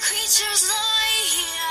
Creatures lie here.